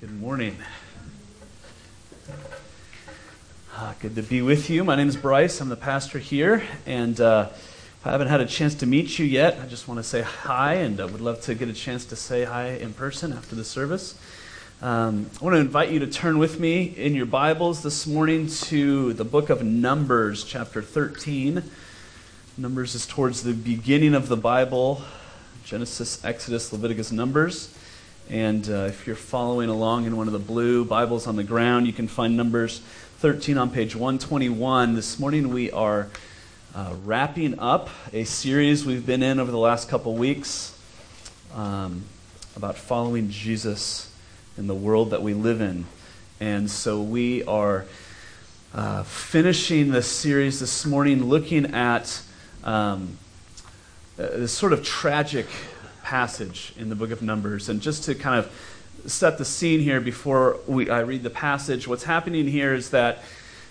Good morning. Uh, good to be with you. My name is Bryce. I'm the pastor here, and uh, if I haven't had a chance to meet you yet, I just want to say hi, and I would love to get a chance to say hi in person after the service. Um, I want to invite you to turn with me in your Bibles this morning to the book of Numbers, chapter 13. Numbers is towards the beginning of the Bible Genesis, Exodus, Leviticus, Numbers. And uh, if you're following along in one of the blue Bibles on the ground, you can find Numbers 13 on page 121. This morning we are uh, wrapping up a series we've been in over the last couple weeks um, about following Jesus in the world that we live in. And so we are uh, finishing this series this morning looking at um, uh, this sort of tragic passage in the book of Numbers. And just to kind of set the scene here before we, I read the passage, what's happening here is that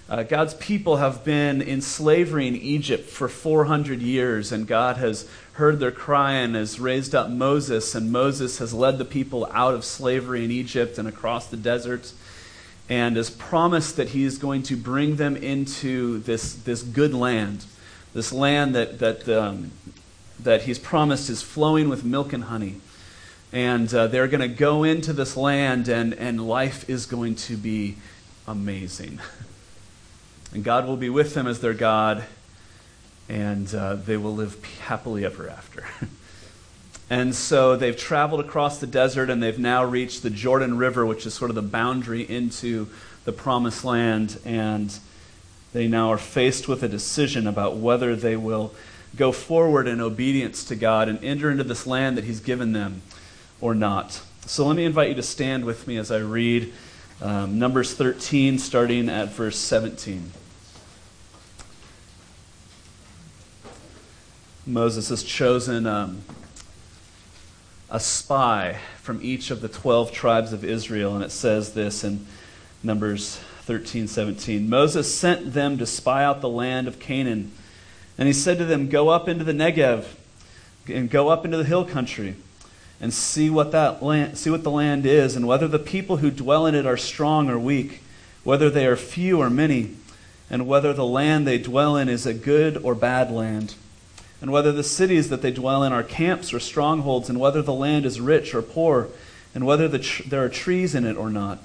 uh, God's people have been in slavery in Egypt for 400 years, and God has heard their cry and has raised up Moses, and Moses has led the people out of slavery in Egypt and across the desert, and has promised that he is going to bring them into this, this good land, this land that, that um, that he's promised is flowing with milk and honey. And uh, they're going to go into this land, and, and life is going to be amazing. and God will be with them as their God, and uh, they will live happily ever after. and so they've traveled across the desert, and they've now reached the Jordan River, which is sort of the boundary into the promised land. And they now are faced with a decision about whether they will go forward in obedience to God and enter into this land that He's given them or not. So let me invite you to stand with me as I read um, Numbers 13, starting at verse 17. Moses has chosen um, a spy from each of the 12 tribes of Israel, and it says this in Numbers 13, 17. Moses sent them to spy out the land of Canaan and he said to them, Go up into the Negev and go up into the hill country and see what that land, see what the land is and whether the people who dwell in it are strong or weak, whether they are few or many, and whether the land they dwell in is a good or bad land, and whether the cities that they dwell in are camps or strongholds, and whether the land is rich or poor, and whether the tr- there are trees in it or not.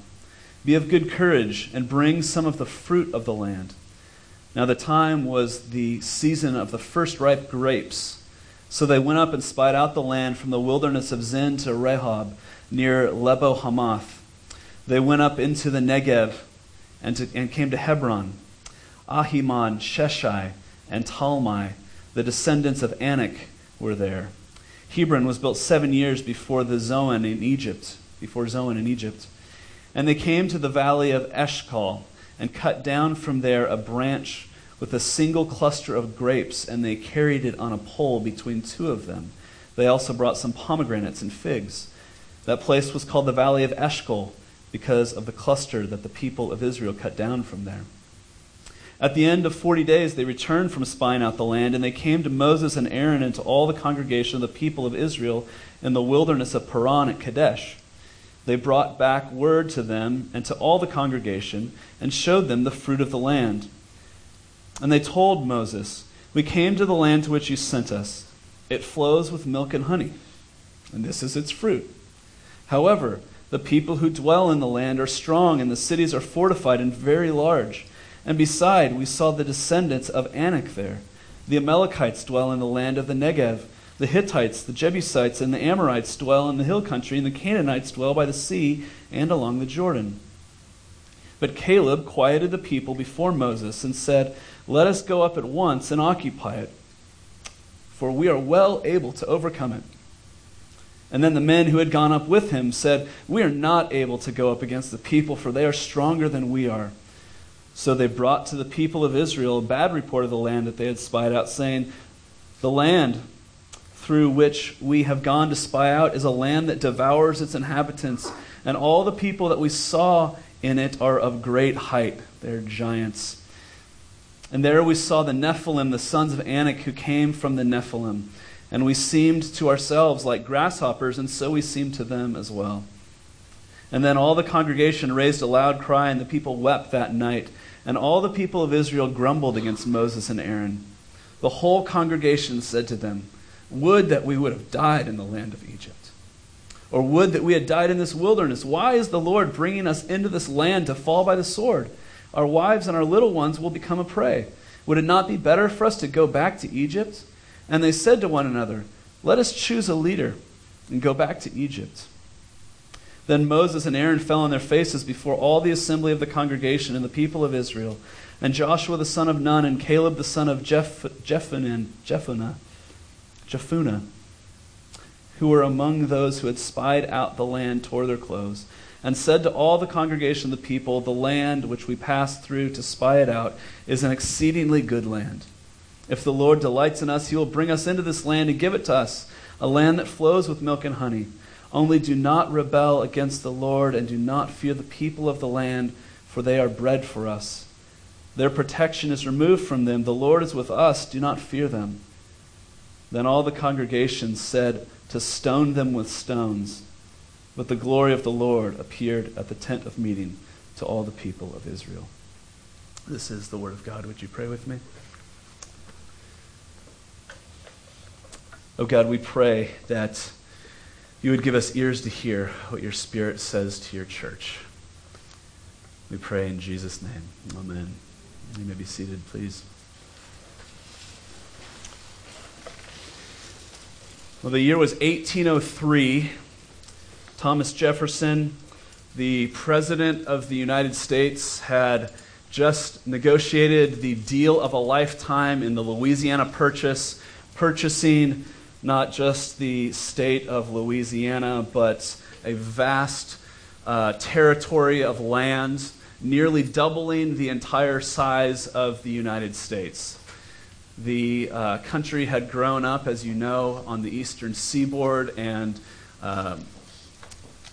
Be of good courage and bring some of the fruit of the land now the time was the season of the first ripe grapes. So they went up and spied out the land from the wilderness of Zin to Rehob, near Lebo Hamath. They went up into the Negev and, to, and came to Hebron. Ahiman, Sheshai, and Talmai, the descendants of Anak, were there. Hebron was built seven years before the Zoan in Egypt, before Zoan in Egypt. And they came to the valley of Eshcol and cut down from there a branch with a single cluster of grapes, and they carried it on a pole between two of them. They also brought some pomegranates and figs. That place was called the Valley of Eshcol because of the cluster that the people of Israel cut down from there. At the end of forty days, they returned from spying out the land, and they came to Moses and Aaron and to all the congregation of the people of Israel in the wilderness of Paran at Kadesh they brought back word to them and to all the congregation and showed them the fruit of the land. And they told Moses, We came to the land to which you sent us. It flows with milk and honey, and this is its fruit. However, the people who dwell in the land are strong, and the cities are fortified and very large. And beside, we saw the descendants of Anak there. The Amalekites dwell in the land of the Negev the Hittites, the Jebusites, and the Amorites dwell in the hill country, and the Canaanites dwell by the sea and along the Jordan. But Caleb quieted the people before Moses and said, Let us go up at once and occupy it, for we are well able to overcome it. And then the men who had gone up with him said, We are not able to go up against the people, for they are stronger than we are. So they brought to the people of Israel a bad report of the land that they had spied out, saying, The land through which we have gone to spy out is a land that devours its inhabitants, and all the people that we saw in it are of great height. They're giants. And there we saw the Nephilim, the sons of Anak, who came from the Nephilim. And we seemed to ourselves like grasshoppers, and so we seemed to them as well. And then all the congregation raised a loud cry, and the people wept that night. And all the people of Israel grumbled against Moses and Aaron. The whole congregation said to them, Would that we would have died in the land of Egypt. Or would that we had died in this wilderness. Why is the Lord bringing us into this land to fall by the sword? Our wives and our little ones will become a prey. Would it not be better for us to go back to Egypt? And they said to one another, Let us choose a leader and go back to Egypt. Then Moses and Aaron fell on their faces before all the assembly of the congregation and the people of Israel. And Joshua the son of Nun and Caleb the son of Jeph- Jephunneh, Jephunneh, Jephunneh, who were among those who had spied out the land, tore their clothes, and said to all the congregation of the people, The land which we passed through to spy it out is an exceedingly good land. If the Lord delights in us, he will bring us into this land and give it to us, a land that flows with milk and honey. Only do not rebel against the Lord and do not fear the people of the land, for they are bread for us. Their protection is removed from them. The Lord is with us. Do not fear them. Then all the congregation said to stone them with stones. But the glory of the Lord appeared at the tent of meeting to all the people of Israel. This is the word of God. Would you pray with me? Oh God, we pray that you would give us ears to hear what your Spirit says to your church. We pray in Jesus' name. Amen. You may be seated, please. Well, the year was 1803. Thomas Jefferson, the President of the United States, had just negotiated the deal of a lifetime in the Louisiana Purchase, purchasing not just the state of Louisiana, but a vast uh, territory of land, nearly doubling the entire size of the United States. The uh, country had grown up, as you know, on the eastern seaboard, and uh,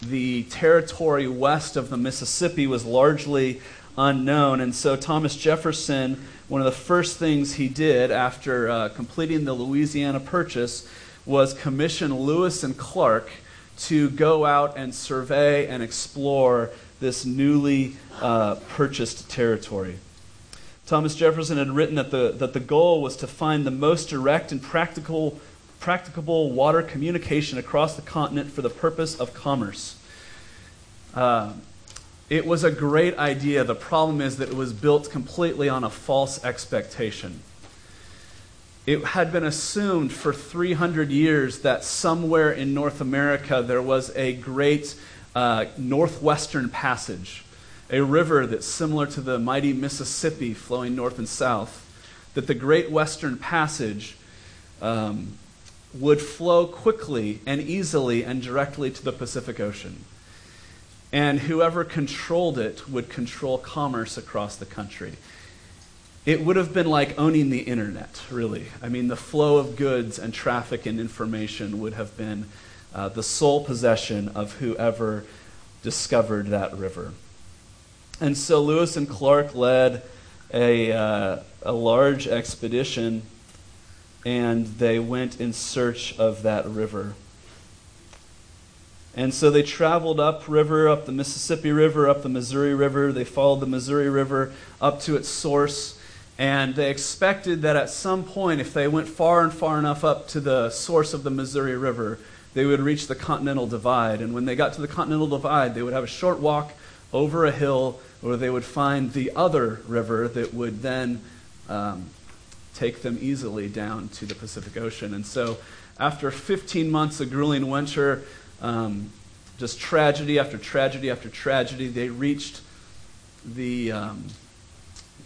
the territory west of the Mississippi was largely unknown. And so Thomas Jefferson, one of the first things he did after uh, completing the Louisiana Purchase was commission Lewis and Clark to go out and survey and explore this newly uh, purchased territory. Thomas Jefferson had written that the, that the goal was to find the most direct and practical, practicable water communication across the continent for the purpose of commerce. Uh, it was a great idea. The problem is that it was built completely on a false expectation. It had been assumed for 300 years that somewhere in North America there was a great uh, northwestern passage, a river that's similar to the mighty Mississippi flowing north and south, that the Great Western Passage um, would flow quickly and easily and directly to the Pacific Ocean. And whoever controlled it would control commerce across the country it would have been like owning the internet, really. I mean, the flow of goods and traffic and information would have been uh, the sole possession of whoever discovered that river. And so Lewis and Clark led a, uh, a large expedition and they went in search of that river. And so they traveled up river, up the Mississippi River, up the Missouri River. They followed the Missouri River up to its source and they expected that at some point, if they went far and far enough up to the source of the Missouri River, they would reach the Continental Divide. And when they got to the Continental Divide, they would have a short walk over a hill where they would find the other river that would then um, take them easily down to the Pacific Ocean. And so, after 15 months of grueling winter, um, just tragedy after tragedy after tragedy, they reached the. Um,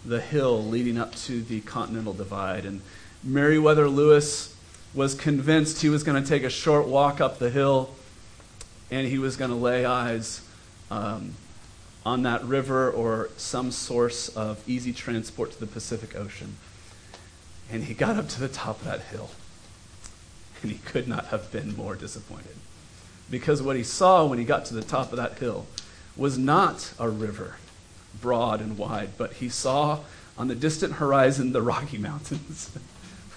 the hill leading up to the Continental Divide. And Meriwether Lewis was convinced he was going to take a short walk up the hill and he was going to lay eyes um, on that river or some source of easy transport to the Pacific Ocean. And he got up to the top of that hill. And he could not have been more disappointed. Because what he saw when he got to the top of that hill was not a river broad and wide, but he saw on the distant horizon the Rocky Mountains.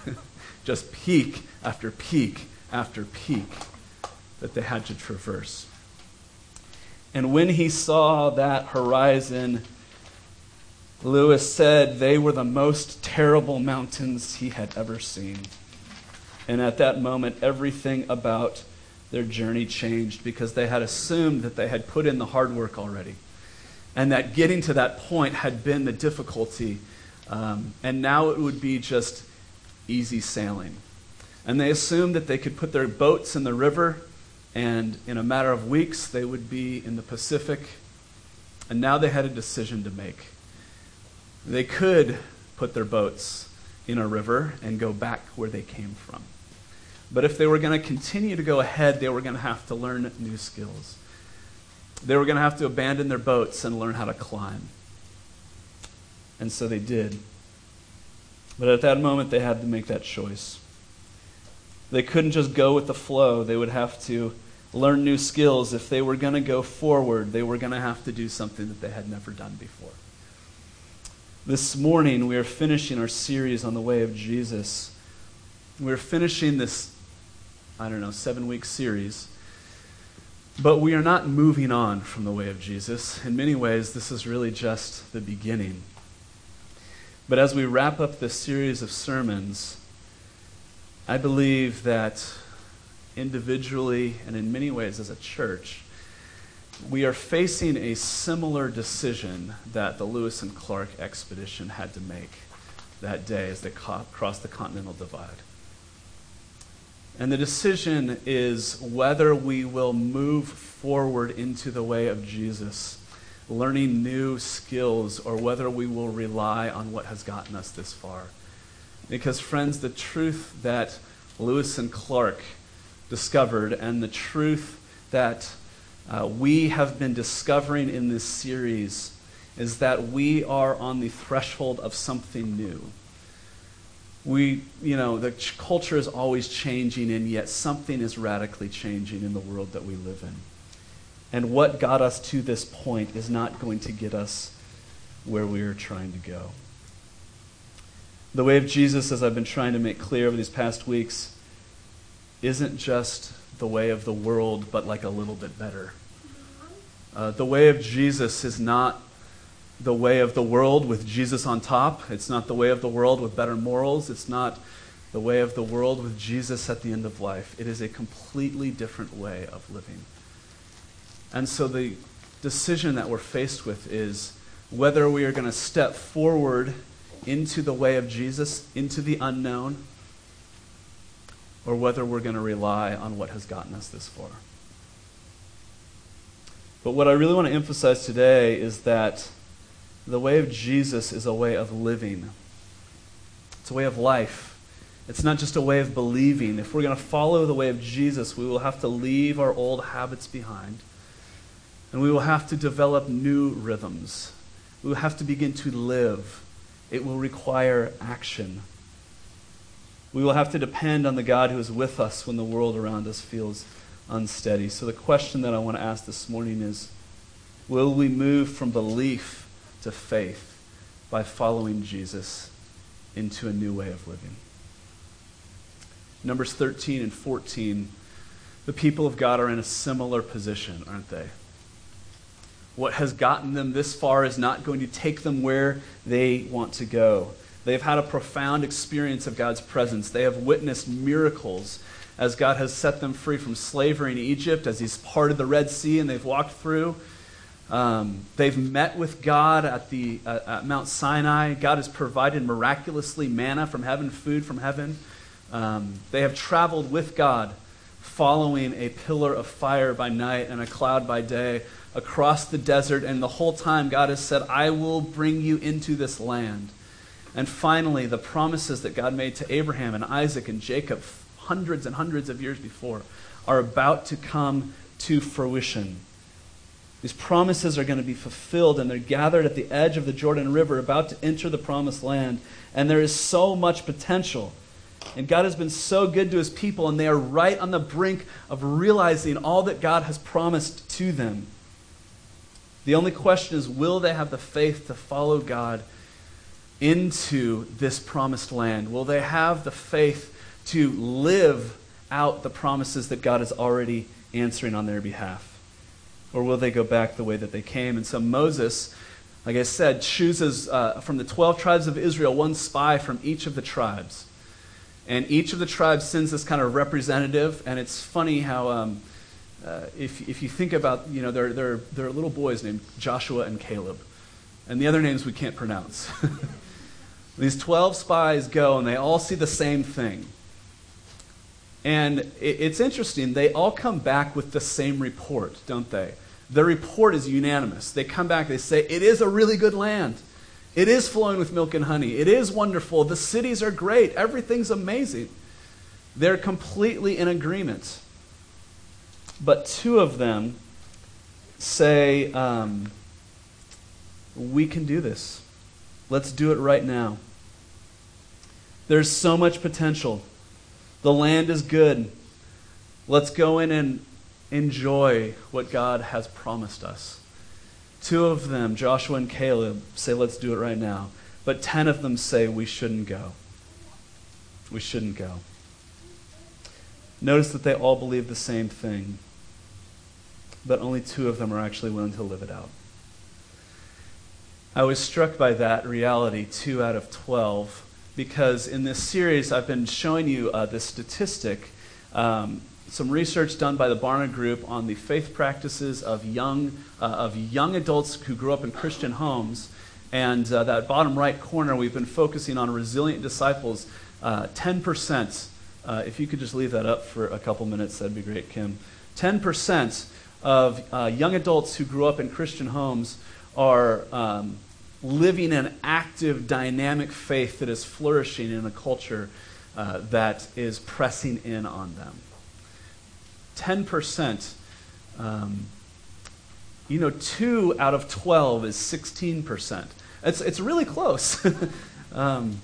Just peak after peak after peak that they had to traverse. And when he saw that horizon, Lewis said they were the most terrible mountains he had ever seen. And at that moment, everything about their journey changed because they had assumed that they had put in the hard work already. And that getting to that point had been the difficulty. Um, and now it would be just easy sailing. And they assumed that they could put their boats in the river, and in a matter of weeks, they would be in the Pacific. And now they had a decision to make. They could put their boats in a river and go back where they came from. But if they were going to continue to go ahead, they were going to have to learn new skills. They were going to have to abandon their boats and learn how to climb. And so they did. But at that moment, they had to make that choice. They couldn't just go with the flow. They would have to learn new skills. If they were going to go forward, they were going to have to do something that they had never done before. This morning, we are finishing our series on the way of Jesus. We're finishing this, I don't know, seven week series. But we are not moving on from the way of Jesus. In many ways, this is really just the beginning. But as we wrap up this series of sermons, I believe that individually and in many ways as a church, we are facing a similar decision that the Lewis and Clark expedition had to make that day as they co- crossed the Continental Divide. And the decision is whether we will move forward into the way of Jesus learning new skills or whether we will rely on what has gotten us this far. Because, friends, the truth that Lewis and Clark discovered and the truth that uh, we have been discovering in this series is that we are on the threshold of something new. We, you know, the ch- culture is always changing, and yet something is radically changing in the world that we live in. And what got us to this point is not going to get us where we are trying to go. The way of Jesus, as I've been trying to make clear over these past weeks, isn't just the way of the world, but like a little bit better. Uh, the way of Jesus is not the way of the world with Jesus on top. It's not the way of the world with better morals. It's not the way of the world with Jesus at the end of life. It is a completely different way of living. And so the decision that we're faced with is whether we are going to step forward into the way of Jesus, into the unknown, or whether we're going to rely on what has gotten us this far. But what I really want to emphasize today is that the way of Jesus is a way of living, it's a way of life. It's not just a way of believing. If we're going to follow the way of Jesus, we will have to leave our old habits behind and we will have to develop new rhythms. We will have to begin to live. It will require action. We will have to depend on the God who is with us when the world around us feels unsteady. So, the question that I want to ask this morning is Will we move from belief to faith by following Jesus into a new way of living? Numbers 13 and 14, the people of God are in a similar position, aren't they? What has gotten them this far is not going to take them where they want to go. They've had a profound experience of God's presence. They have witnessed miracles as God has set them free from slavery in Egypt, as He's parted the Red Sea and they've walked through. Um, they've met with God at, the, uh, at Mount Sinai. God has provided miraculously manna from heaven, food from heaven. Um, they have traveled with God, following a pillar of fire by night and a cloud by day across the desert, and the whole time God has said, I will bring you into this land. And finally, the promises that God made to Abraham and Isaac and Jacob hundreds and hundreds of years before are about to come to fruition. These promises are going to be fulfilled, and they're gathered at the edge of the Jordan River, about to enter the promised land. And there is so much potential. And God has been so good to his people, and they are right on the brink of realizing all that God has promised to them. The only question is will they have the faith to follow God into this promised land? Will they have the faith to live out the promises that God is already answering on their behalf? Or will they go back the way that they came? And so Moses, like I said, chooses uh, from the 12 tribes of Israel one spy from each of the tribes. And each of the tribes sends this kind of representative. And it's funny how, um, uh, if, if you think about, you know, there, there, there are little boys named Joshua and Caleb. And the other names we can't pronounce. These 12 spies go and they all see the same thing. And it's interesting, they all come back with the same report, don't they? The report is unanimous. They come back, they say, It is a really good land. It is flowing with milk and honey. It is wonderful. The cities are great. Everything's amazing. They're completely in agreement. But two of them say, um, We can do this. Let's do it right now. There's so much potential. The land is good. Let's go in and enjoy what God has promised us. Two of them, Joshua and Caleb, say, let's do it right now. But ten of them say, we shouldn't go. We shouldn't go. Notice that they all believe the same thing, but only two of them are actually willing to live it out. I was struck by that reality, two out of 12 because in this series I've been showing you uh, this statistic, um, some research done by the Barna Group on the faith practices of young, uh, of young adults who grew up in Christian homes. And uh, that bottom right corner, we've been focusing on resilient disciples. 10%, uh, uh, if you could just leave that up for a couple minutes, that'd be great, Kim. 10% of uh, young adults who grew up in Christian homes are um, living an active, dynamic faith that is flourishing in a culture uh, that is pressing in on them. 10%, um, you know, 2 out of 12 is 16%. It's, it's really close. um,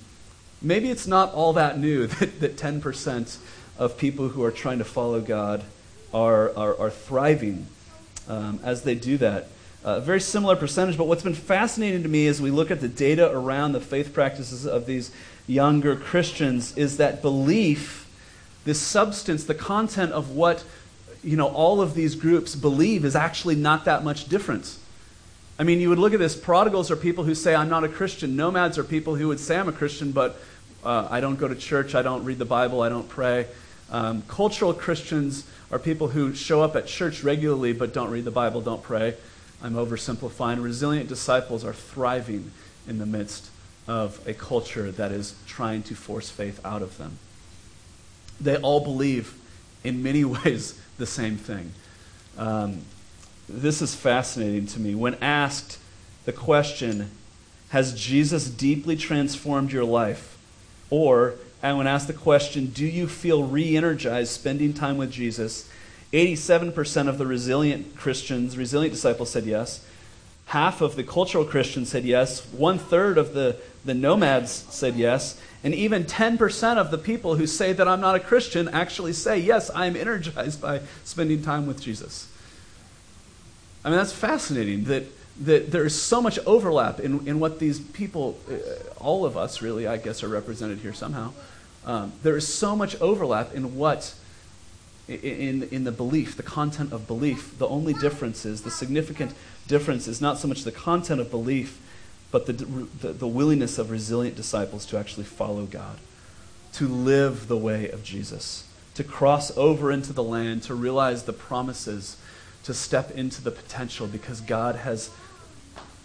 maybe it's not all that new that, that 10% of people who are trying to follow God are, are, are thriving um, as they do that. A very similar percentage, but what's been fascinating to me as we look at the data around the faith practices of these younger Christians is that belief, this substance, the content of what you know all of these groups believe is actually not that much different. I mean, you would look at this. Prodigals are people who say, I'm not a Christian. Nomads are people who would say, I'm a Christian, but uh, I don't go to church, I don't read the Bible, I don't pray. Um, cultural Christians are people who show up at church regularly but don't read the Bible, don't pray. I'm oversimplifying. Resilient disciples are thriving in the midst of a culture that is trying to force faith out of them. They all believe, in many ways, the same thing. Um, this is fascinating to me. When asked the question, Has Jesus deeply transformed your life? Or, and when asked the question, Do you feel re energized spending time with Jesus? 87% of the resilient Christians, resilient disciples said yes. Half of the cultural Christians said yes. One third of the, the nomads said yes. And even 10% of the people who say that I'm not a Christian actually say, yes, I'm energized by spending time with Jesus. I mean, that's fascinating that, that there is so much overlap in, in what these people, uh, all of us really, I guess, are represented here somehow. Um, there is so much overlap in what in, in the belief, the content of belief. The only difference is, the significant difference is not so much the content of belief, but the, the, the willingness of resilient disciples to actually follow God, to live the way of Jesus, to cross over into the land, to realize the promises, to step into the potential because God has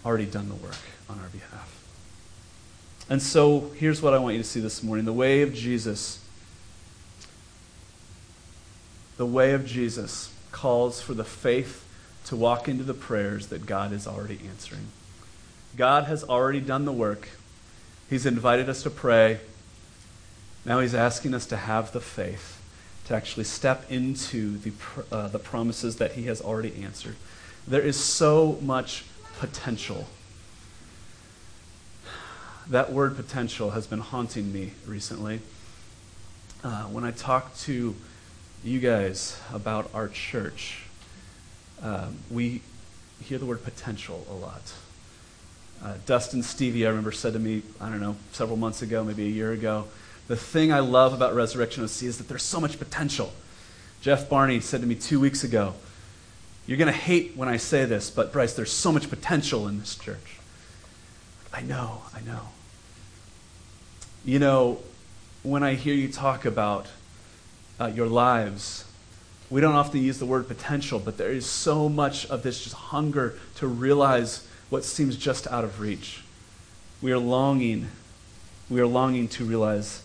already done the work on our behalf. And so here's what I want you to see this morning the way of Jesus the way of Jesus calls for the faith to walk into the prayers that God is already answering. God has already done the work. He's invited us to pray. Now he's asking us to have the faith to actually step into the, uh, the promises that he has already answered. There is so much potential. That word potential has been haunting me recently. Uh, when I talk to you guys about our church. Um, we hear the word potential a lot. Uh, Dustin Stevie, I remember, said to me, I don't know, several months ago, maybe a year ago, the thing I love about Resurrection OC is that there's so much potential. Jeff Barney said to me two weeks ago, You're going to hate when I say this, but Bryce, there's so much potential in this church. I know, I know. You know, when I hear you talk about uh, your lives, we don't often use the word potential, but there is so much of this just hunger to realize what seems just out of reach. We are longing, we are longing to realize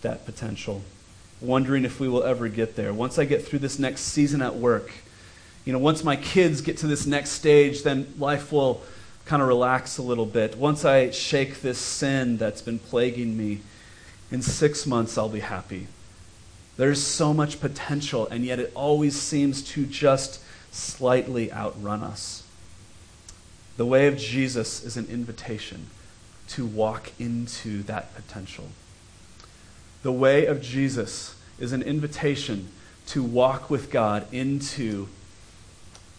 that potential, wondering if we will ever get there. Once I get through this next season at work, you know, once my kids get to this next stage, then life will kind of relax a little bit. Once I shake this sin that's been plaguing me, in six months I'll be happy. There's so much potential, and yet it always seems to just slightly outrun us. The way of Jesus is an invitation to walk into that potential. The way of Jesus is an invitation to walk with God into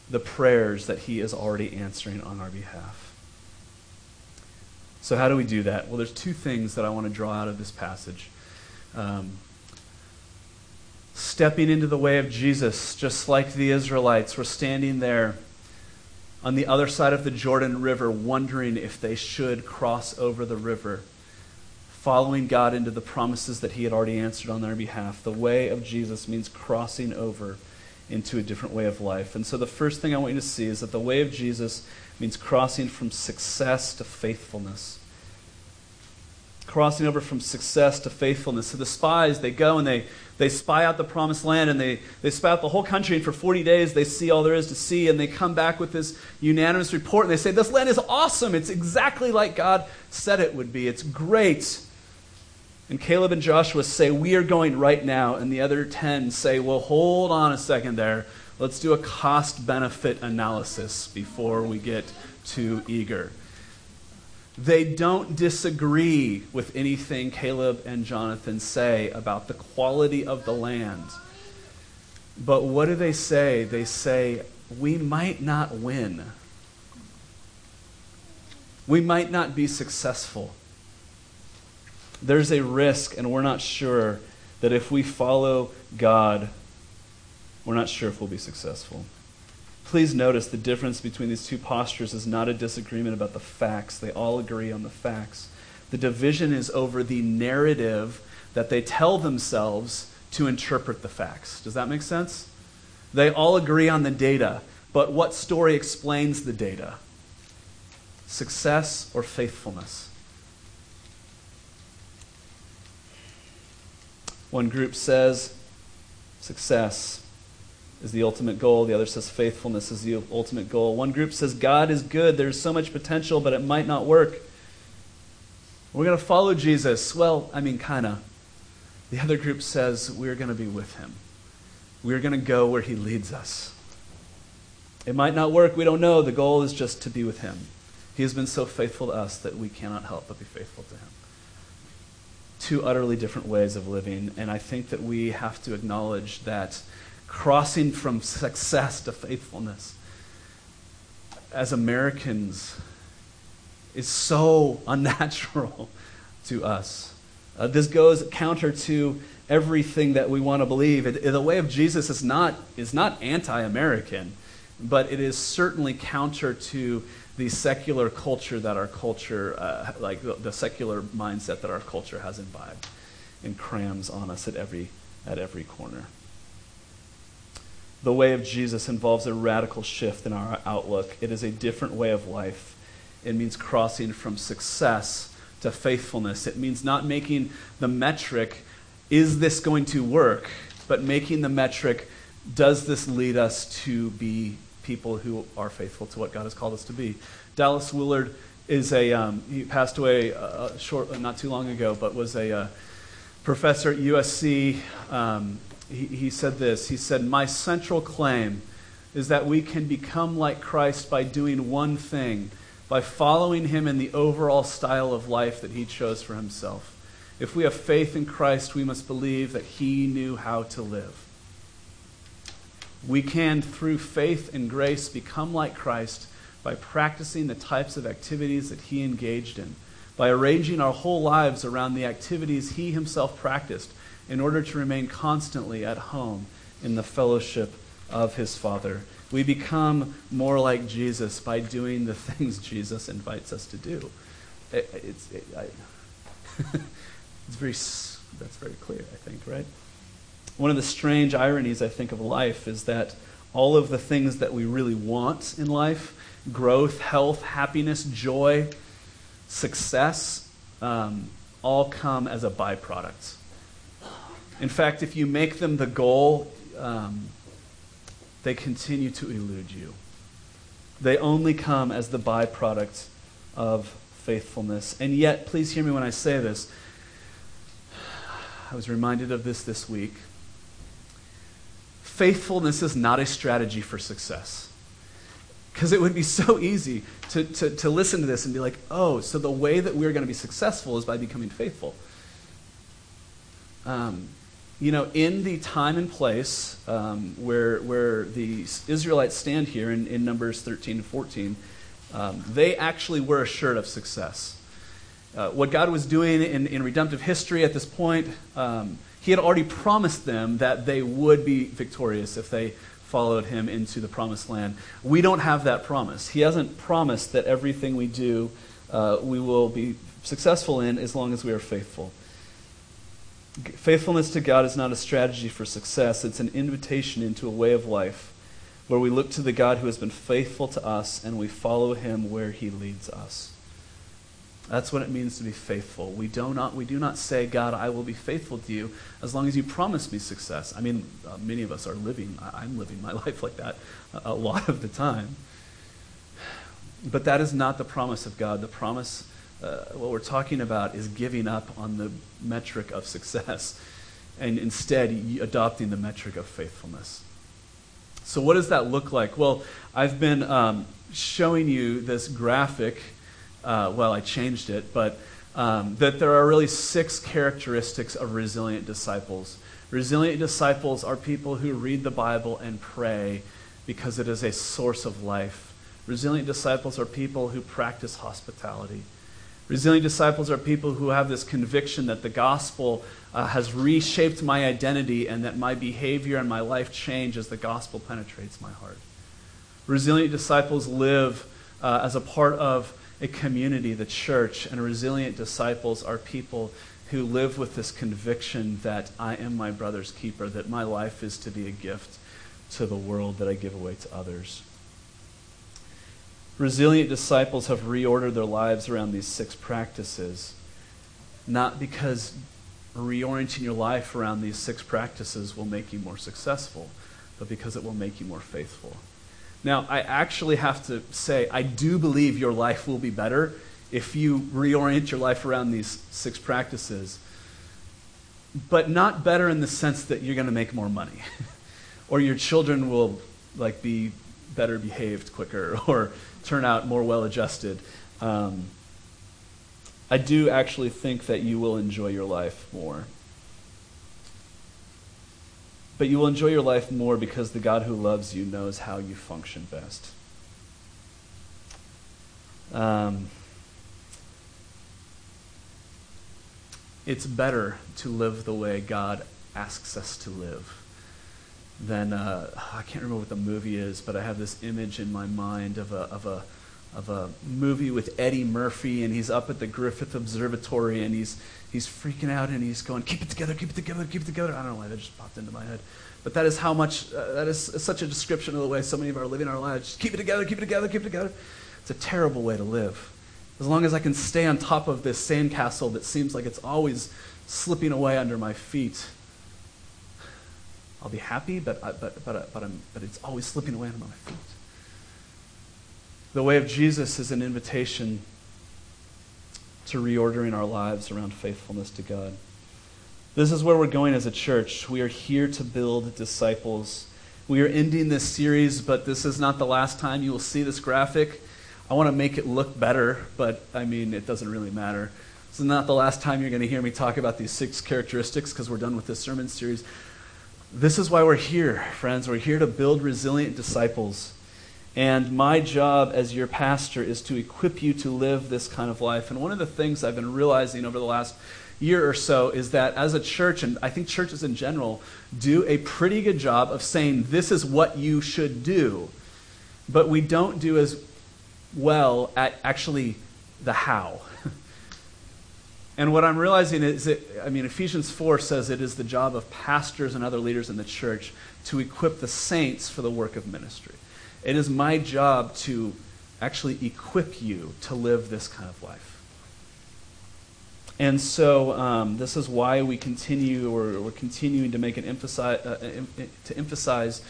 the prayers that He is already answering on our behalf. So, how do we do that? Well, there's two things that I want to draw out of this passage. Um, stepping into the way of Jesus, just like the Israelites were standing there on the other side of the Jordan River, wondering if they should cross over the river, following God into the promises that He had already answered on their behalf. The way of Jesus means crossing over into a different way of life. And so the first thing I want you to see is that the way of Jesus means crossing from success to faithfulness crossing over from success to faithfulness. So the spies, they go and they, they spy out the promised land and they, they spy out the whole country. And for 40 days, they see all there is to see. And they come back with this unanimous report. And they say, This land is awesome. It's exactly like God said it would be. It's great. And Caleb and Joshua say, We are going right now. And the other 10 say, Well, hold on a second there. Let's do a cost benefit analysis before we get too eager. They don't disagree with anything Caleb and Jonathan say about the quality of the land. But what do they say? They say, we might not win. We might not be successful. There's a risk, and we're not sure that if we follow God, we're not sure if we'll be successful. Please notice the difference between these two postures is not a disagreement about the facts. They all agree on the facts. The division is over the narrative that they tell themselves to interpret the facts. Does that make sense? They all agree on the data, but what story explains the data? Success or faithfulness? One group says success is the ultimate goal. The other says faithfulness is the ultimate goal. One group says God is good. There's so much potential, but it might not work. We're going to follow Jesus. Well, I mean, kind of. The other group says we're going to be with him. We're going to go where he leads us. It might not work. We don't know. The goal is just to be with him. He has been so faithful to us that we cannot help but be faithful to him. Two utterly different ways of living. And I think that we have to acknowledge that crossing from success to faithfulness as Americans is so unnatural to us. Uh, this goes counter to everything that we want to believe. It, it, the way of Jesus is not, is not anti American, but it is certainly counter to the secular culture that our culture, uh, like the, the secular mindset that our culture has imbibed and crams on us at every, at every corner the way of Jesus involves a radical shift in our outlook. It is a different way of life. It means crossing from success to faithfulness. It means not making the metric, is this going to work, but making the metric, does this lead us to be people who are faithful to what God has called us to be? Dallas Willard is a, um, he passed away uh, short, not too long ago, but was a uh, professor at USC. Um, he, he said this He said, My central claim is that we can become like Christ by doing one thing, by following him in the overall style of life that he chose for himself. If we have faith in Christ, we must believe that he knew how to live. We can, through faith and grace, become like Christ by practicing the types of activities that he engaged in, by arranging our whole lives around the activities he himself practiced in order to remain constantly at home in the fellowship of his Father. We become more like Jesus by doing the things Jesus invites us to do. It, it's, it, I, it's very, that's very clear, I think, right? One of the strange ironies, I think, of life is that all of the things that we really want in life growth, health, happiness, joy, success um, all come as a byproduct. In fact, if you make them the goal, um, they continue to elude you. They only come as the byproduct of faithfulness. And yet, please hear me when I say this. I was reminded of this this week. Faithfulness is not a strategy for success. Because it would be so easy to, to, to listen to this and be like, oh, so the way that we're going to be successful is by becoming faithful. Um, you know, in the time and place um, where, where the Israelites stand here in, in Numbers 13 and 14, um, they actually were assured of success. Uh, what God was doing in, in redemptive history at this point, um, He had already promised them that they would be victorious if they followed him into the promised land. We don't have that promise. He hasn't promised that everything we do uh, we will be successful in as long as we are faithful. Faithfulness to God is not a strategy for success, it's an invitation into a way of life where we look to the God who has been faithful to us and we follow him where he leads us. That's what it means to be faithful. We do not, we do not say, God, I will be faithful to you as long as you promise me success. I mean, uh, many of us are living, I'm living my life like that a, a lot of the time. But that is not the promise of God. The promise, uh, what we're talking about, is giving up on the metric of success and instead adopting the metric of faithfulness. So, what does that look like? Well, I've been um, showing you this graphic uh, well, I changed it, but um, that there are really six characteristics of resilient disciples. Resilient disciples are people who read the Bible and pray because it is a source of life. Resilient disciples are people who practice hospitality. Resilient disciples are people who have this conviction that the gospel uh, has reshaped my identity and that my behavior and my life change as the gospel penetrates my heart. Resilient disciples live uh, as a part of a community, the church, and resilient disciples are people who live with this conviction that I am my brother's keeper, that my life is to be a gift to the world that I give away to others. Resilient disciples have reordered their lives around these six practices, not because reorienting your life around these six practices will make you more successful, but because it will make you more faithful. Now, I actually have to say, I do believe your life will be better if you reorient your life around these six practices, but not better in the sense that you're going to make more money or your children will like be better behaved quicker or turn out more well adjusted. Um, I do actually think that you will enjoy your life more. But you will enjoy your life more because the God who loves you knows how you function best. Um, it's better to live the way God asks us to live than uh, I can't remember what the movie is, but I have this image in my mind of a of a of a movie with Eddie Murphy, and he's up at the Griffith Observatory, and he's he's freaking out, and he's going, "Keep it together, keep it together, keep it together." I don't know why that just popped into my head, but that is how much uh, that is such a description of the way so many of our living our lives. Just keep it together, keep it together, keep it together. It's a terrible way to live. As long as I can stay on top of this sandcastle that seems like it's always slipping away under my feet, I'll be happy, but, I, but, but, but, I'm, but it's always slipping away under my feet. The way of Jesus is an invitation to reordering our lives around faithfulness to God. This is where we're going as a church. We are here to build disciples. We are ending this series, but this is not the last time you will see this graphic. I want to make it look better, but I mean, it doesn't really matter. This is not the last time you're going to hear me talk about these six characteristics because we're done with this sermon series. This is why we're here, friends. We're here to build resilient disciples. And my job as your pastor is to equip you to live this kind of life. And one of the things I've been realizing over the last year or so is that as a church, and I think churches in general, do a pretty good job of saying this is what you should do. But we don't do as well at actually the how. and what I'm realizing is that, I mean, Ephesians 4 says it is the job of pastors and other leaders in the church to equip the saints for the work of ministry. It is my job to actually equip you to live this kind of life. And so um, this is why we continue, or we're continuing to make an emphasize, uh, em- to emphasize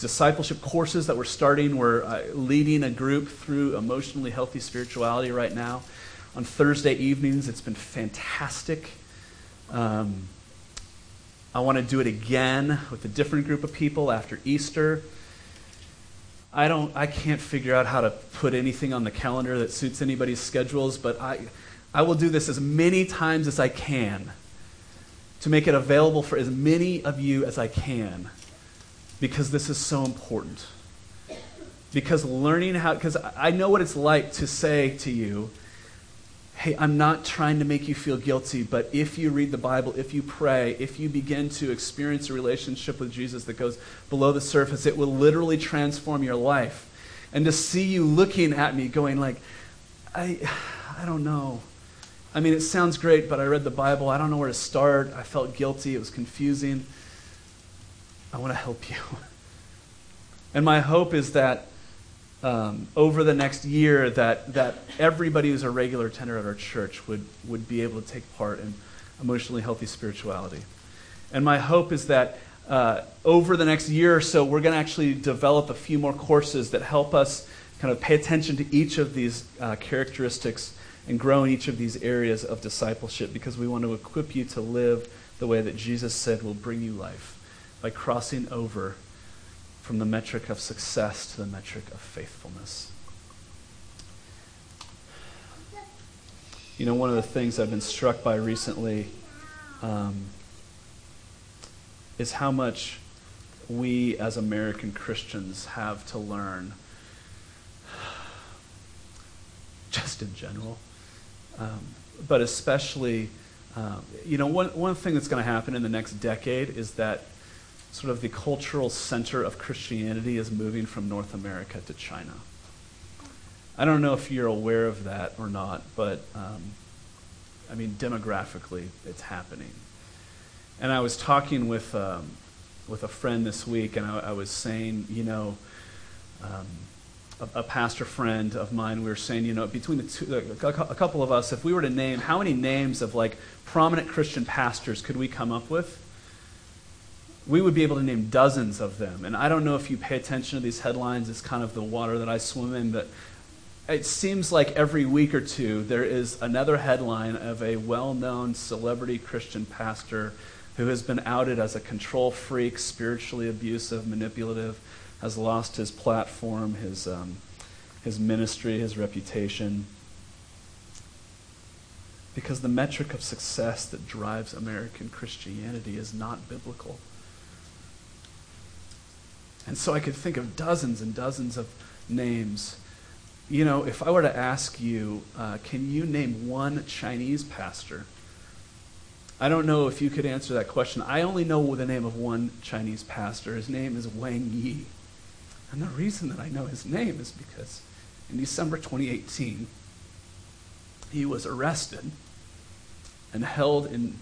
discipleship courses that we're starting. We're uh, leading a group through emotionally healthy spirituality right now. On Thursday evenings, it's been fantastic. Um, I want to do it again with a different group of people after Easter. I don't I can't figure out how to put anything on the calendar that suits anybody's schedules, but I I will do this as many times as I can to make it available for as many of you as I can because this is so important. Because learning how because I know what it's like to say to you, hey, I'm not trying to make you feel guilty, but if you read the Bible, if you pray, if you begin to experience a relationship with Jesus that goes below the surface, it will literally transform your life. And to see you looking at me going like, I, I don't know. I mean, it sounds great, but I read the Bible. I don't know where to start. I felt guilty. It was confusing. I want to help you. And my hope is that um, over the next year that, that everybody who's a regular attender at our church would, would be able to take part in emotionally healthy spirituality. And my hope is that uh, over the next year or so, we're going to actually develop a few more courses that help us kind of pay attention to each of these uh, characteristics and grow in each of these areas of discipleship because we want to equip you to live the way that Jesus said will bring you life by crossing over from the metric of success to the metric of faithfulness. You know, one of the things I've been struck by recently um, is how much we as American Christians have to learn, just in general, um, but especially, um, you know, one, one thing that's going to happen in the next decade is that sort of the cultural center of Christianity is moving from North America to China. I don't know if you're aware of that or not, but um, I mean, demographically, it's happening. And I was talking with, um, with a friend this week, and I, I was saying, you know, um, a, a, pastor friend of mine, we were saying, you know, between the two, a, a couple of us, if we were to name, how many names of like prominent Christian pastors could we come up with? We would be able to name dozens of them. And I don't know if you pay attention to these headlines, it's kind of the water that I swim in, but it seems like every week or two there is another headline of a well known celebrity Christian pastor who has been outed as a control freak, spiritually abusive, manipulative, has lost his platform, his, um, his ministry, his reputation. Because the metric of success that drives American Christianity is not biblical. And so I could think of dozens and dozens of names. You know, if I were to ask you, uh, can you name one Chinese pastor? I don't know if you could answer that question. I only know the name of one Chinese pastor. His name is Wang Yi. And the reason that I know his name is because in December 2018, he was arrested and held in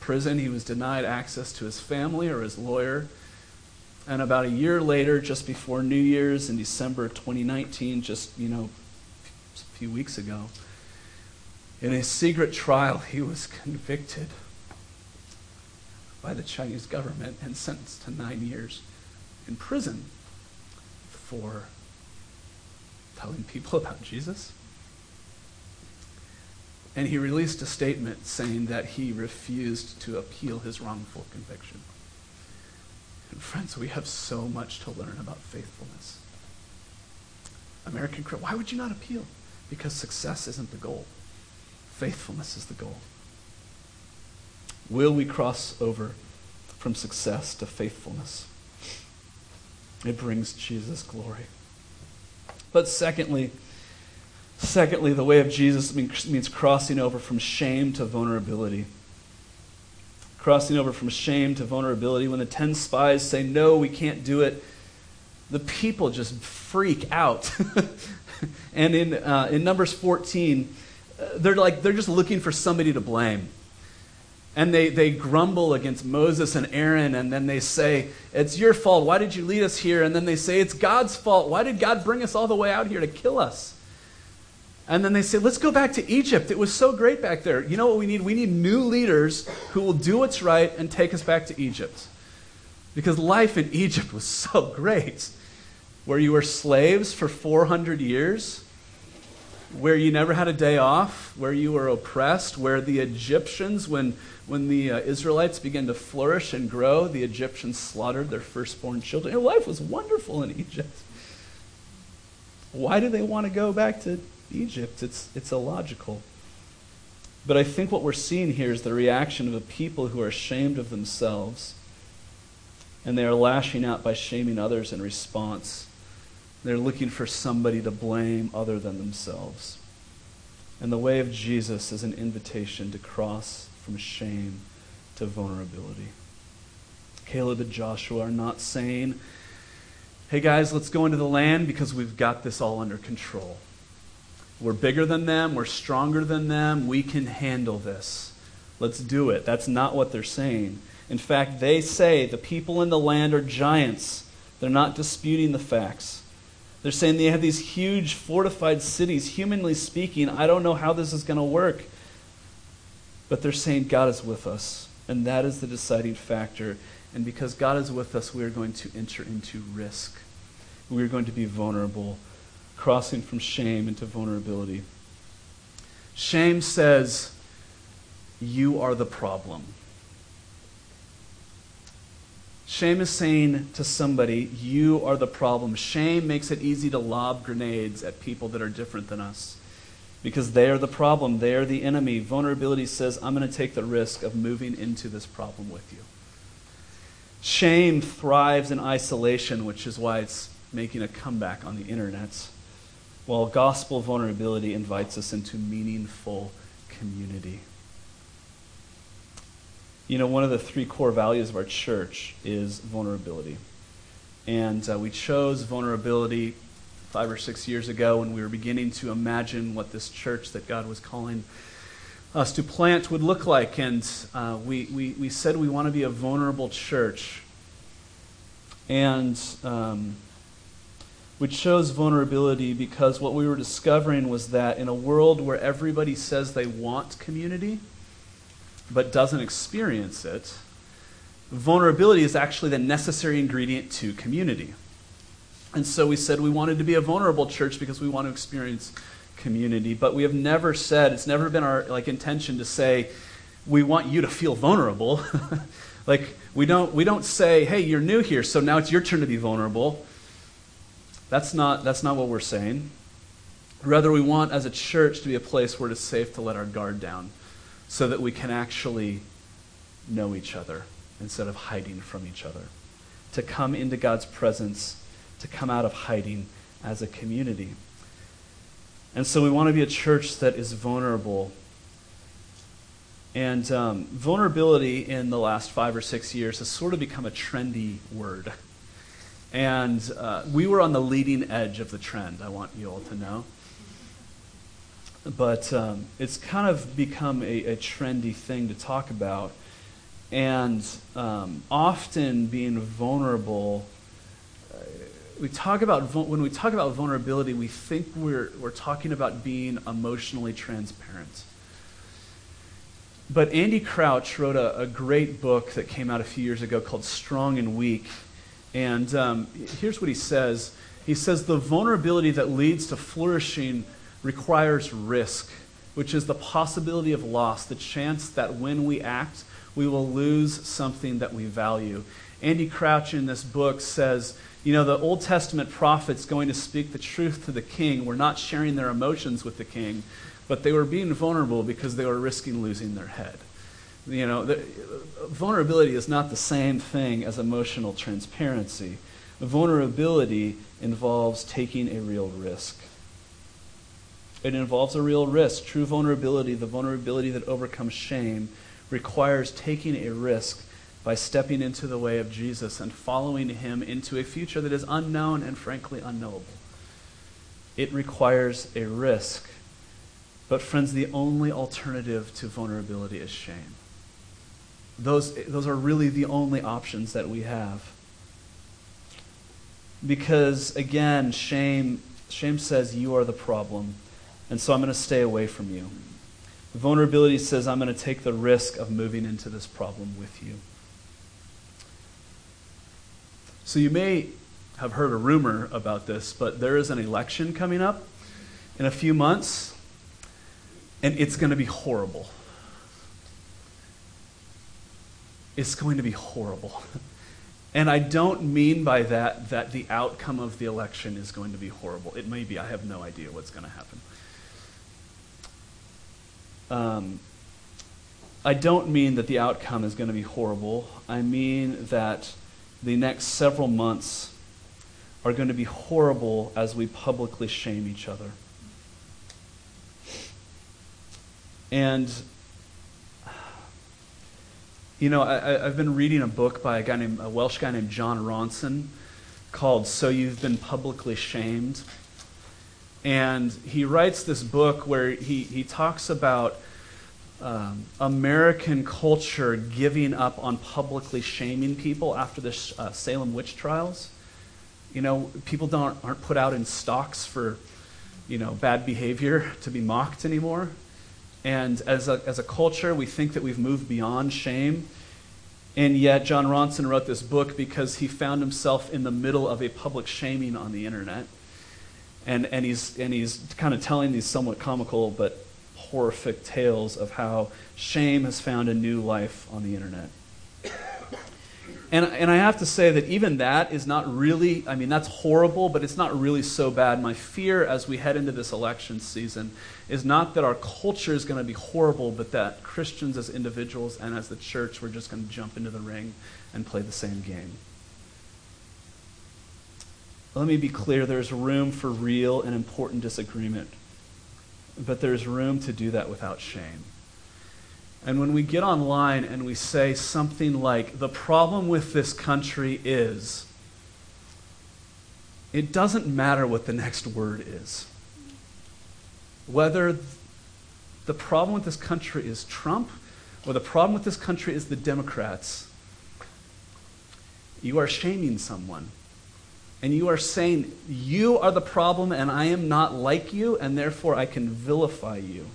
prison. He was denied access to his family or his lawyer. And about a year later, just before New Year's in December 2019, just, you know, a few weeks ago, in a secret trial, he was convicted by the Chinese government and sentenced to nine years in prison for telling people about Jesus. And he released a statement saying that he refused to appeal his wrongful conviction. And friends, we have so much to learn about faithfulness. American why would you not appeal? Because success isn't the goal. Faithfulness is the goal. Will we cross over from success to faithfulness? It brings Jesus glory. But secondly, secondly, the way of Jesus means crossing over from shame to vulnerability. Crossing over from shame to vulnerability. When the 10 spies say, No, we can't do it, the people just freak out. and in, uh, in Numbers 14, uh, they're like they're just looking for somebody to blame and they, they grumble against Moses and Aaron, and then they say, It's your fault. Why did you lead us here? And then they say, It's God's fault. Why did God bring us all the way out here to kill us? And then they say, Let's go back to Egypt. It was so great back there. You know what we need? We need new leaders who will do what's right and take us back to Egypt. Because life in Egypt was so great, where you were slaves for 400 years where you never had a day off, where you were oppressed, where the Egyptians, when, when the uh, Israelites began to flourish and grow, the Egyptians slaughtered their firstborn children. Your life was wonderful in Egypt. Why do they want to go back to Egypt? It's, it's illogical. But I think what we're seeing here is the reaction of a people who are ashamed of themselves, and they are lashing out by shaming others in response. They're looking for somebody to blame other than themselves. And the way of Jesus is an invitation to cross from shame to vulnerability. Caleb and Joshua are not saying, hey guys, let's go into the land because we've got this all under control. We're bigger than them, we're stronger than them, we can handle this. Let's do it. That's not what they're saying. In fact, they say the people in the land are giants. They're not disputing the facts. They're saying they have these huge fortified cities. Humanly speaking, I don't know how this is going to work. But they're saying God is with us. And that is the deciding factor. And because God is with us, we are going to enter into risk. We are going to be vulnerable, crossing from shame into vulnerability. Shame says, You are the problem. Shame is saying to somebody, You are the problem. Shame makes it easy to lob grenades at people that are different than us because they are the problem. They are the enemy. Vulnerability says, I'm going to take the risk of moving into this problem with you. Shame thrives in isolation, which is why it's making a comeback on the internet, while gospel vulnerability invites us into meaningful community. You know, one of the three core values of our church is vulnerability. And uh, we chose vulnerability five or six years ago when we were beginning to imagine what this church that God was calling us to plant would look like. And uh, we, we, we said we want to be a vulnerable church. And um, we chose vulnerability because what we were discovering was that in a world where everybody says they want community, but doesn't experience it, vulnerability is actually the necessary ingredient to community. And so we said we wanted to be a vulnerable church because we want to experience community, but we have never said, it's never been our like intention to say we want you to feel vulnerable. like we don't we don't say, "Hey, you're new here, so now it's your turn to be vulnerable." That's not that's not what we're saying. Rather, we want as a church to be a place where it's safe to let our guard down so that we can actually know each other instead of hiding from each other. To come into God's presence, to come out of hiding as a community. And so we want to be a church that is vulnerable. And um, vulnerability in the last five or six years has sort of become a trendy word. And uh, we were on the leading edge of the trend, I want you all to know but um, it's kind of become a, a, trendy thing to talk about. And um, often being vulnerable, uh, we talk about when we talk about vulnerability, we think we're we're talking about being emotionally transparent. But Andy Crouch wrote a, a great book that came out a few years ago called Strong and Weak. And um, here's what he says. He says the vulnerability that leads to flourishing requires risk, which is the possibility of loss, the chance that when we act, we will lose something that we value. Andy Crouch in this book says, you know, the Old Testament prophets going to speak the truth to the king were not sharing their emotions with the king, but they were being vulnerable because they were risking losing their head. You know, the, vulnerability is not the same thing as emotional transparency. Vulnerability involves taking a real risk. It involves a real risk. True vulnerability, the vulnerability that overcomes shame, requires taking a risk by stepping into the way of Jesus and following him into a future that is unknown and frankly unknowable. It requires a risk. But, friends, the only alternative to vulnerability is shame. Those, those are really the only options that we have. Because, again, shame, shame says you are the problem, and so I'm going to stay away from you. Vulnerability says I'm going to take the risk of moving into this problem with you. So you may have heard a rumor about this, but there is an election coming up in a few months, and it's going to be horrible. It's going to be horrible. And I don't mean by that that the outcome of the election is going to be horrible. It may be. I have no idea what's going to happen. Um, I don't mean that the outcome is going to be horrible. I mean that the next several months are going to be horrible as we publicly shame each other. And you know, I, have been reading a book by a guy named a Welsh guy named Jon Ronson called "So You've Been Publicly Shamed," and he writes this book where he he talks about um, American culture giving up on publicly shaming people after the uh, Salem witch trials. You know, people don't aren't put out in stocks for you know bad behavior to be mocked anymore. And as a, as a culture, we think that we've moved beyond shame. And yet, Jon Ronson wrote this book because he found himself in the middle of a public shaming on the internet. And, and, he's, and he's kind of telling these somewhat comical but horrific tales of how shame has found a new life on the internet. And, and I have to say that even that is not really, I mean, that's horrible, but it's not really so bad. My fear as we head into this election season is not that our culture is going to be horrible, but that Christians as individuals and as the church, we're just going to jump into the ring and play the same game. Let me be clear there's room for real and important disagreement, but there's room to do that without shame. And when we get online and we say something like, the problem with this country is, it doesn't matter what the next word is. Whether the problem with this country is Trump or the problem with this country is the Democrats, you are shaming someone. And you are saying, You are the problem, and I am not like you, and therefore I can vilify you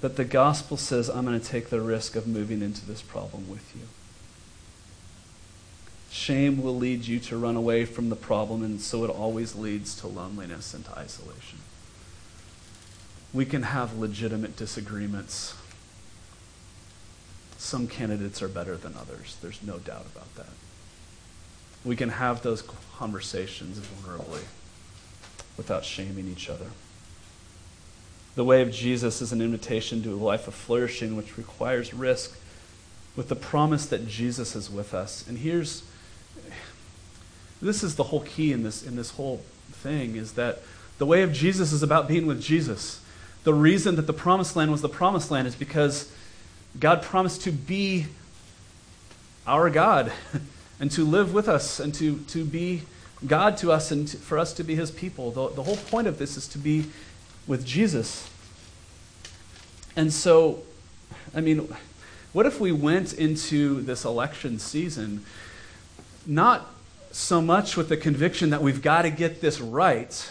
that the gospel says, I'm going to take the risk of moving into this problem with you. Shame will lead you to run away from the problem, and so it always leads to loneliness and to isolation. We can have legitimate disagreements. Some candidates are better than others. There's no doubt about that. We can have those conversations vulnerably without shaming each other. The way of Jesus is an invitation to a life of flourishing, which requires risk, with the promise that Jesus is with us. And here's this is the whole key in this in this whole thing is that the way of Jesus is about being with Jesus. The reason that the promised land was the promised land is because God promised to be our God and to live with us and to, to be God to us and to, for us to be his people. The, the whole point of this is to be with Jesus. And so, I mean, what if we went into this election season not so much with the conviction that we've got to get this right,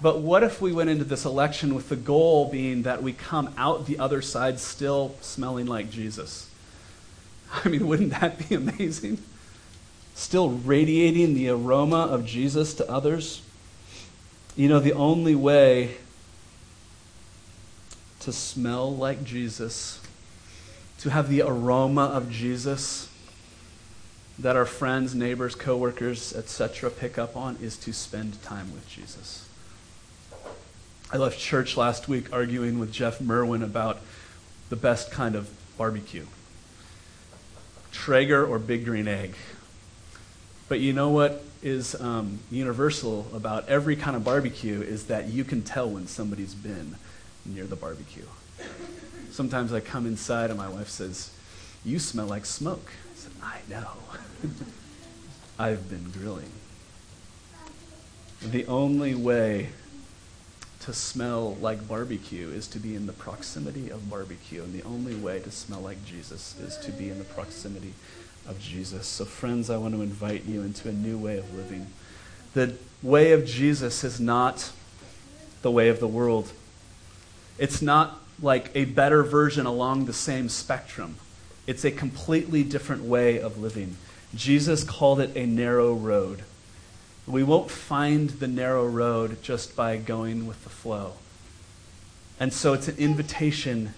but what if we went into this election with the goal being that we come out the other side still smelling like Jesus? I mean, wouldn't that be amazing? Still radiating the aroma of Jesus to others? You know, the only way to smell like Jesus, to have the aroma of Jesus that our friends, neighbors, coworkers, etc. pick up on is to spend time with Jesus. I left church last week arguing with Jeff Merwin about the best kind of barbecue. Traeger or Big Green Egg. But you know what is um, universal about every kind of barbecue is that you can tell when somebody's been near the barbecue. Sometimes I come inside and my wife says, You smell like smoke. I said, I know. I've been grilling. The only way to smell like barbecue is to be in the proximity of barbecue. And the only way to smell like Jesus is to be in the proximity of Jesus. So, friends, I want to invite you into a new way of living. The way of Jesus is not the way of the world, it's not like a better version along the same spectrum. It's a completely different way of living. Jesus called it a narrow road. We won't find the narrow road just by going with the flow. And so it's an invitation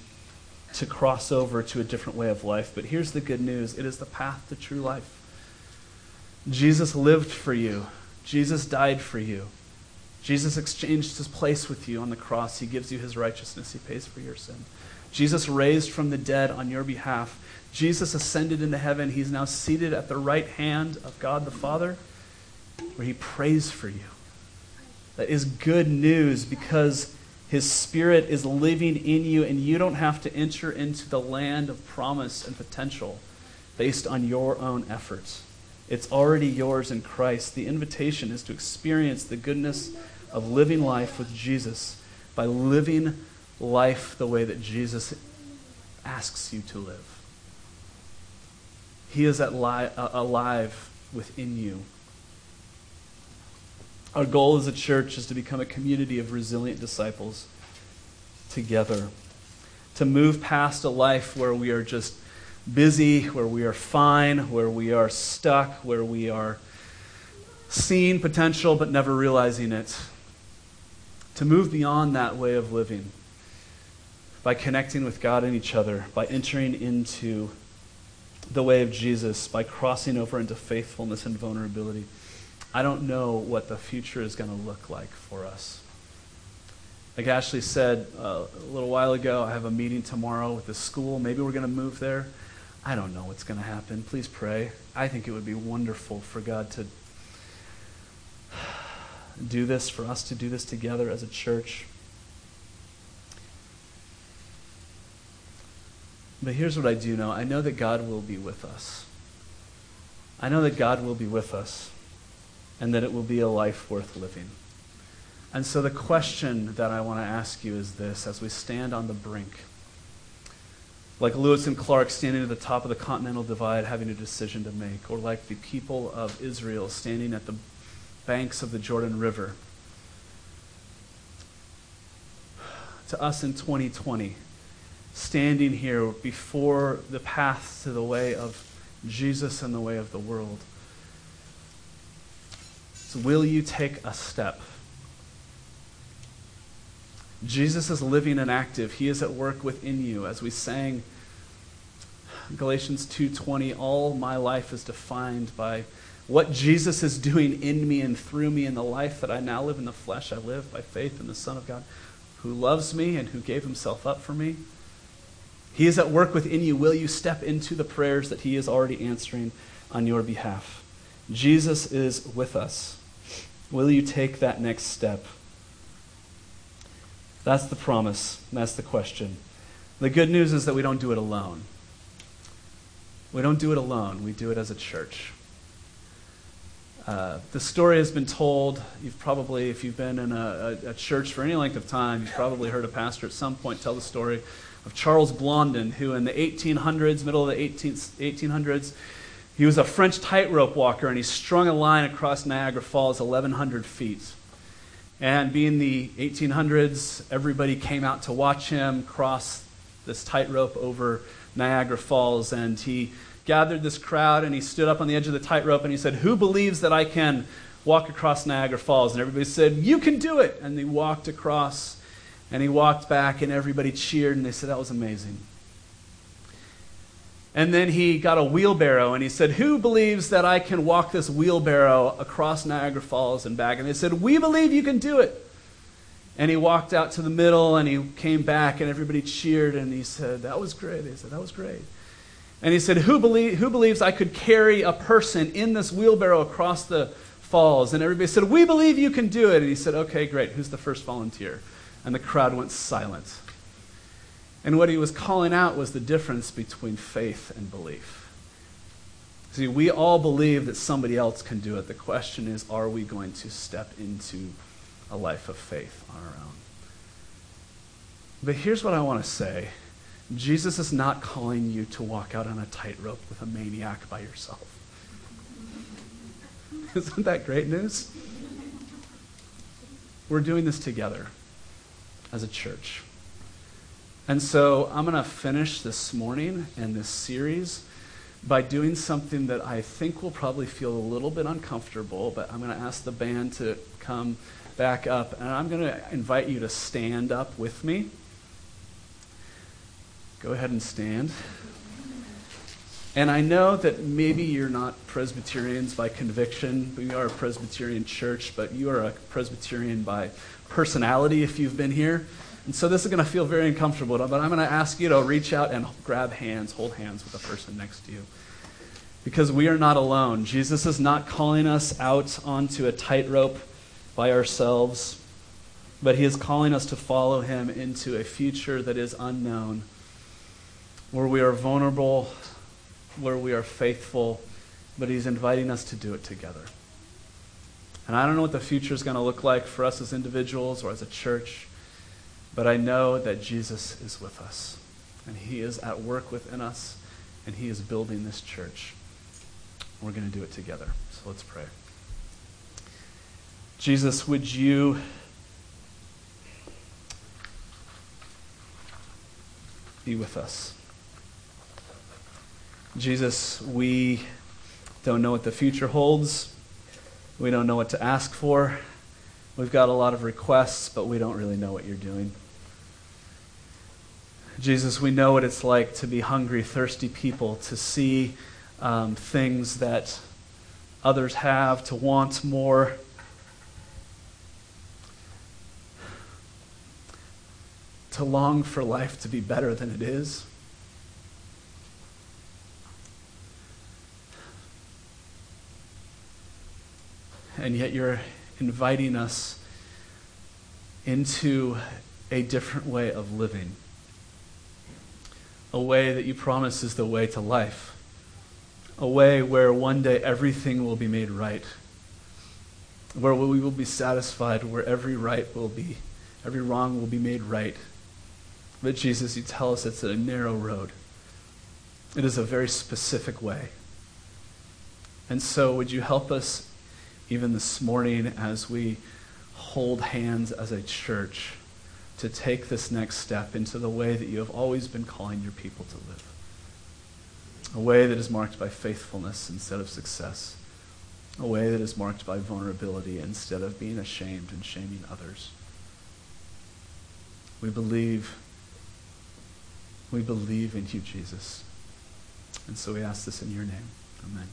to cross over to a different way of life. But here's the good news it is the path to true life. Jesus lived for you, Jesus died for you. Jesus exchanged his place with you on the cross. He gives you his righteousness. He pays for your sin. Jesus raised from the dead on your behalf. Jesus ascended into heaven. He's now seated at the right hand of God the Father, where he prays for you. That is good news because his Spirit is living in you, and you don't have to enter into the land of promise and potential based on your own efforts. It's already yours in Christ. The invitation is to experience the goodness of living life with Jesus by living life the way that Jesus asks you to live. He is li- alive within you. Our goal as a church is to become a community of resilient disciples together, to move past a life where we are just busy, where we are fine, where we are stuck, where we are seeing potential but never realizing it. To move beyond that way of living by connecting with God and each other, by entering into the way of Jesus, by crossing over into faithfulness and vulnerability. I don't know what the future is going to look like for us. Like Ashley said uh, a little while ago, I have a meeting tomorrow with the school. Maybe we're going to move there. I don't know what's going to happen. Please pray. I think it would be wonderful for God to do this, for us to do this together as a church. But here's what I do know I know that God will be with us. I know that God will be with us and that it will be a life worth living. And so the question that I want to ask you is this as we stand on the brink, like Lewis and Clark standing at the top of the Continental Divide having a decision to make, or like the people of Israel standing at the banks of the Jordan River. To us in 2020, standing here before the path to the way of Jesus and the way of the world. So, will you take a step? Jesus is living and active. He is at work within you. As we sang Galatians 2:20, all my life is defined by what Jesus is doing in me and through me in the life that I now live in the flesh. I live by faith in the Son of God who loves me and who gave himself up for me. He is at work within you. Will you step into the prayers that He is already answering on your behalf? Jesus is with us. Will you take that next step? That's the promise. That's the question. The good news is that we don't do it alone. We don't do it alone, we do it as a church. Uh, the story has been told. You've probably, if you've been in a, a, a, church for any length of time, you've probably heard a pastor at some point tell the story of Charles Blondin, who in the 1800s, middle of the 18th, 1800s, he was a French tightrope walker and he strung a line across Niagara Falls 1,100 feet. And being the 1800s, everybody came out to watch him cross this tightrope over Niagara Falls. And he gathered this crowd and he stood up on the edge of the tightrope and he said, Who believes that I can walk across Niagara Falls? And everybody said, You can do it. And he walked across and he walked back, and everybody cheered, and they said, That was amazing. And then he got a wheelbarrow, and he said, Who believes that I can walk this wheelbarrow across Niagara Falls and back? And they said, We believe you can do it. And he walked out to the middle, and he came back, and everybody cheered, and he said, That was great. They said, That was great. And he said, Who, believe, who believes I could carry a person in this wheelbarrow across the falls? And everybody said, We believe you can do it. And he said, Okay, great. Who's the first volunteer? and the crowd went silent. And what he was calling out was the difference between faith and belief. See, we all believe that somebody else can do it. The question is, are we going to step into a life of faith on our own? But here's what I want to say Jesus is not calling you to walk out on a tightrope with a maniac by yourself. Isn't that great news? We're doing this together as a church. And so I'm going to finish this morning and this series by doing something that I think will probably feel a little bit uncomfortable, but I'm going to ask the band to come back up, and I'm going to invite you to stand up with me. Go ahead and stand. And I know that maybe you're not Presbyterians by conviction. We are a Presbyterian church, but you are a Presbyterian by personality if you've been here. And so this is going to feel very uncomfortable, but I'm going to ask you to reach out and grab hands, hold hands with the person next to you. Because we are not alone. Jesus is not calling us out onto a tightrope by ourselves, but he is calling us to follow him into a future that is unknown, where we are vulnerable, where we are faithful, but he's inviting us to do it together. And I don't know what the future is going to look like for us as individuals or as a church. But I know that Jesus is with us, and He is at work within us, and He is building this church. We're going to do it together. So let's pray. Jesus, would you be with us? Jesus, we don't know what the future holds. We don't know what to ask for. We've got a lot of requests, but we don't really know what you're doing. Jesus, we know what it's like to be hungry, thirsty people, to see um, things that others have, to want more. To long for life to be better than it is. And yet you're inviting us into a different way of living. A way that you promise is the way to life. A way where one day everything will be made right. Where we will be satisfied, where every right will be, every wrong will be made right. But Jesus, you tell us it's a narrow road. It is a very specific way. And so, would you help us even this morning as we hold hands as a church to take this next step into the way that you have always been calling your people to live. A way that is marked by faithfulness instead of success. A way that is marked by vulnerability instead of being ashamed and shaming others. We believe, we believe in you, Jesus. And so we ask this in your name. Amen.